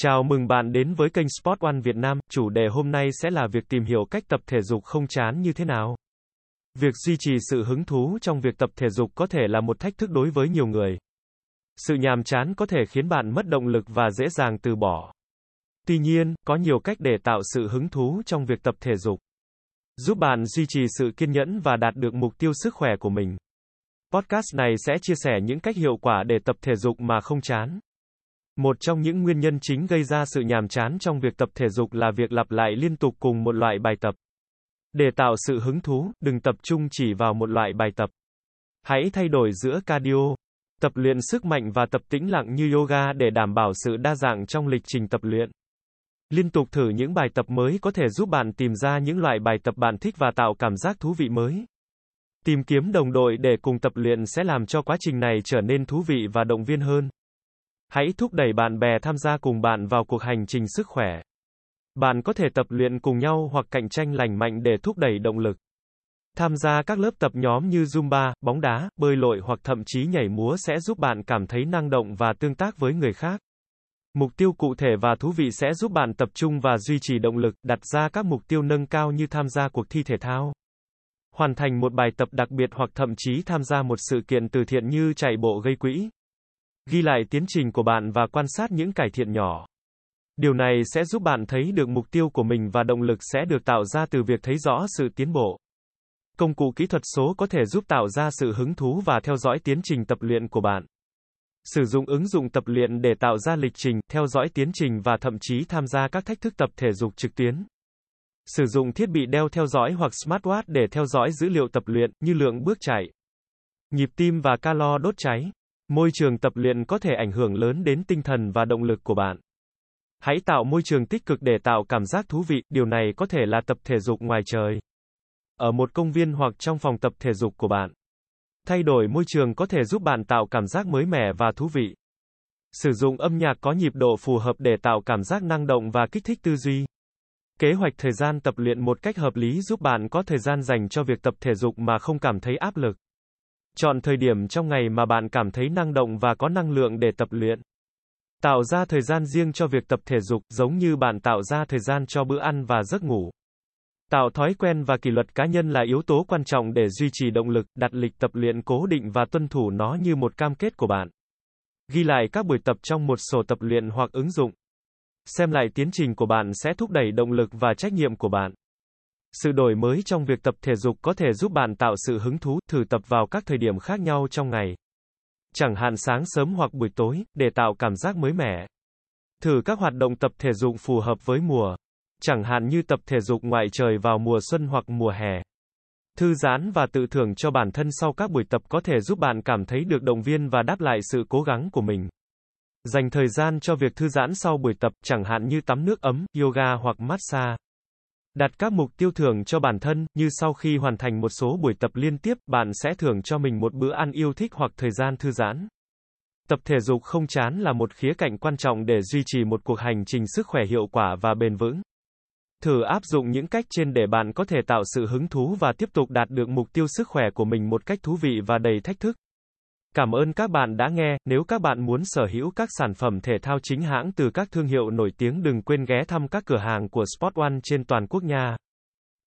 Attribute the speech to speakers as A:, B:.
A: Chào mừng bạn đến với kênh Sport One Việt Nam. Chủ đề hôm nay sẽ là việc tìm hiểu cách tập thể dục không chán như thế nào. Việc duy trì sự hứng thú trong việc tập thể dục có thể là một thách thức đối với nhiều người. Sự nhàm chán có thể khiến bạn mất động lực và dễ dàng từ bỏ. Tuy nhiên, có nhiều cách để tạo sự hứng thú trong việc tập thể dục, giúp bạn duy trì sự kiên nhẫn và đạt được mục tiêu sức khỏe của mình. Podcast này sẽ chia sẻ những cách hiệu quả để tập thể dục mà không chán. Một trong những nguyên nhân chính gây ra sự nhàm chán trong việc tập thể dục là việc lặp lại liên tục cùng một loại bài tập. Để tạo sự hứng thú, đừng tập trung chỉ vào một loại bài tập. Hãy thay đổi giữa cardio, tập luyện sức mạnh và tập tĩnh lặng như yoga để đảm bảo sự đa dạng trong lịch trình tập luyện. Liên tục thử những bài tập mới có thể giúp bạn tìm ra những loại bài tập bạn thích và tạo cảm giác thú vị mới. Tìm kiếm đồng đội để cùng tập luyện sẽ làm cho quá trình này trở nên thú vị và động viên hơn. Hãy thúc đẩy bạn bè tham gia cùng bạn vào cuộc hành trình sức khỏe. Bạn có thể tập luyện cùng nhau hoặc cạnh tranh lành mạnh để thúc đẩy động lực. Tham gia các lớp tập nhóm như Zumba, bóng đá, bơi lội hoặc thậm chí nhảy múa sẽ giúp bạn cảm thấy năng động và tương tác với người khác. Mục tiêu cụ thể và thú vị sẽ giúp bạn tập trung và duy trì động lực, đặt ra các mục tiêu nâng cao như tham gia cuộc thi thể thao, hoàn thành một bài tập đặc biệt hoặc thậm chí tham gia một sự kiện từ thiện như chạy bộ gây quỹ. Ghi lại tiến trình của bạn và quan sát những cải thiện nhỏ. Điều này sẽ giúp bạn thấy được mục tiêu của mình và động lực sẽ được tạo ra từ việc thấy rõ sự tiến bộ. Công cụ kỹ thuật số có thể giúp tạo ra sự hứng thú và theo dõi tiến trình tập luyện của bạn. Sử dụng ứng dụng tập luyện để tạo ra lịch trình, theo dõi tiến trình và thậm chí tham gia các thách thức tập thể dục trực tuyến. Sử dụng thiết bị đeo theo dõi hoặc smartwatch để theo dõi dữ liệu tập luyện, như lượng bước chạy, nhịp tim và calo đốt cháy. Môi trường tập luyện có thể ảnh hưởng lớn đến tinh thần và động lực của bạn. Hãy tạo môi trường tích cực để tạo cảm giác thú vị, điều này có thể là tập thể dục ngoài trời, ở một công viên hoặc trong phòng tập thể dục của bạn. Thay đổi môi trường có thể giúp bạn tạo cảm giác mới mẻ và thú vị. Sử dụng âm nhạc có nhịp độ phù hợp để tạo cảm giác năng động và kích thích tư duy. Kế hoạch thời gian tập luyện một cách hợp lý giúp bạn có thời gian dành cho việc tập thể dục mà không cảm thấy áp lực. Chọn thời điểm trong ngày mà bạn cảm thấy năng động và có năng lượng để tập luyện. Tạo ra thời gian riêng cho việc tập thể dục, giống như bạn tạo ra thời gian cho bữa ăn và giấc ngủ. Tạo thói quen và kỷ luật cá nhân là yếu tố quan trọng để duy trì động lực, đặt lịch tập luyện cố định và tuân thủ nó như một cam kết của bạn. Ghi lại các buổi tập trong một sổ tập luyện hoặc ứng dụng. Xem lại tiến trình của bạn sẽ thúc đẩy động lực và trách nhiệm của bạn. Sự đổi mới trong việc tập thể dục có thể giúp bạn tạo sự hứng thú, thử tập vào các thời điểm khác nhau trong ngày. Chẳng hạn sáng sớm hoặc buổi tối, để tạo cảm giác mới mẻ. Thử các hoạt động tập thể dục phù hợp với mùa. Chẳng hạn như tập thể dục ngoài trời vào mùa xuân hoặc mùa hè. Thư giãn và tự thưởng cho bản thân sau các buổi tập có thể giúp bạn cảm thấy được động viên và đáp lại sự cố gắng của mình. Dành thời gian cho việc thư giãn sau buổi tập, chẳng hạn như tắm nước ấm, yoga hoặc massage. Đặt các mục tiêu thưởng cho bản thân, như sau khi hoàn thành một số buổi tập liên tiếp, bạn sẽ thưởng cho mình một bữa ăn yêu thích hoặc thời gian thư giãn. Tập thể dục không chán là một khía cạnh quan trọng để duy trì một cuộc hành trình sức khỏe hiệu quả và bền vững. Thử áp dụng những cách trên để bạn có thể tạo sự hứng thú và tiếp tục đạt được mục tiêu sức khỏe của mình một cách thú vị và đầy thách thức. Cảm ơn các bạn đã nghe, nếu các bạn muốn sở hữu các sản phẩm thể thao chính hãng từ các thương hiệu nổi tiếng đừng quên ghé thăm các cửa hàng của Sport One trên toàn quốc nha.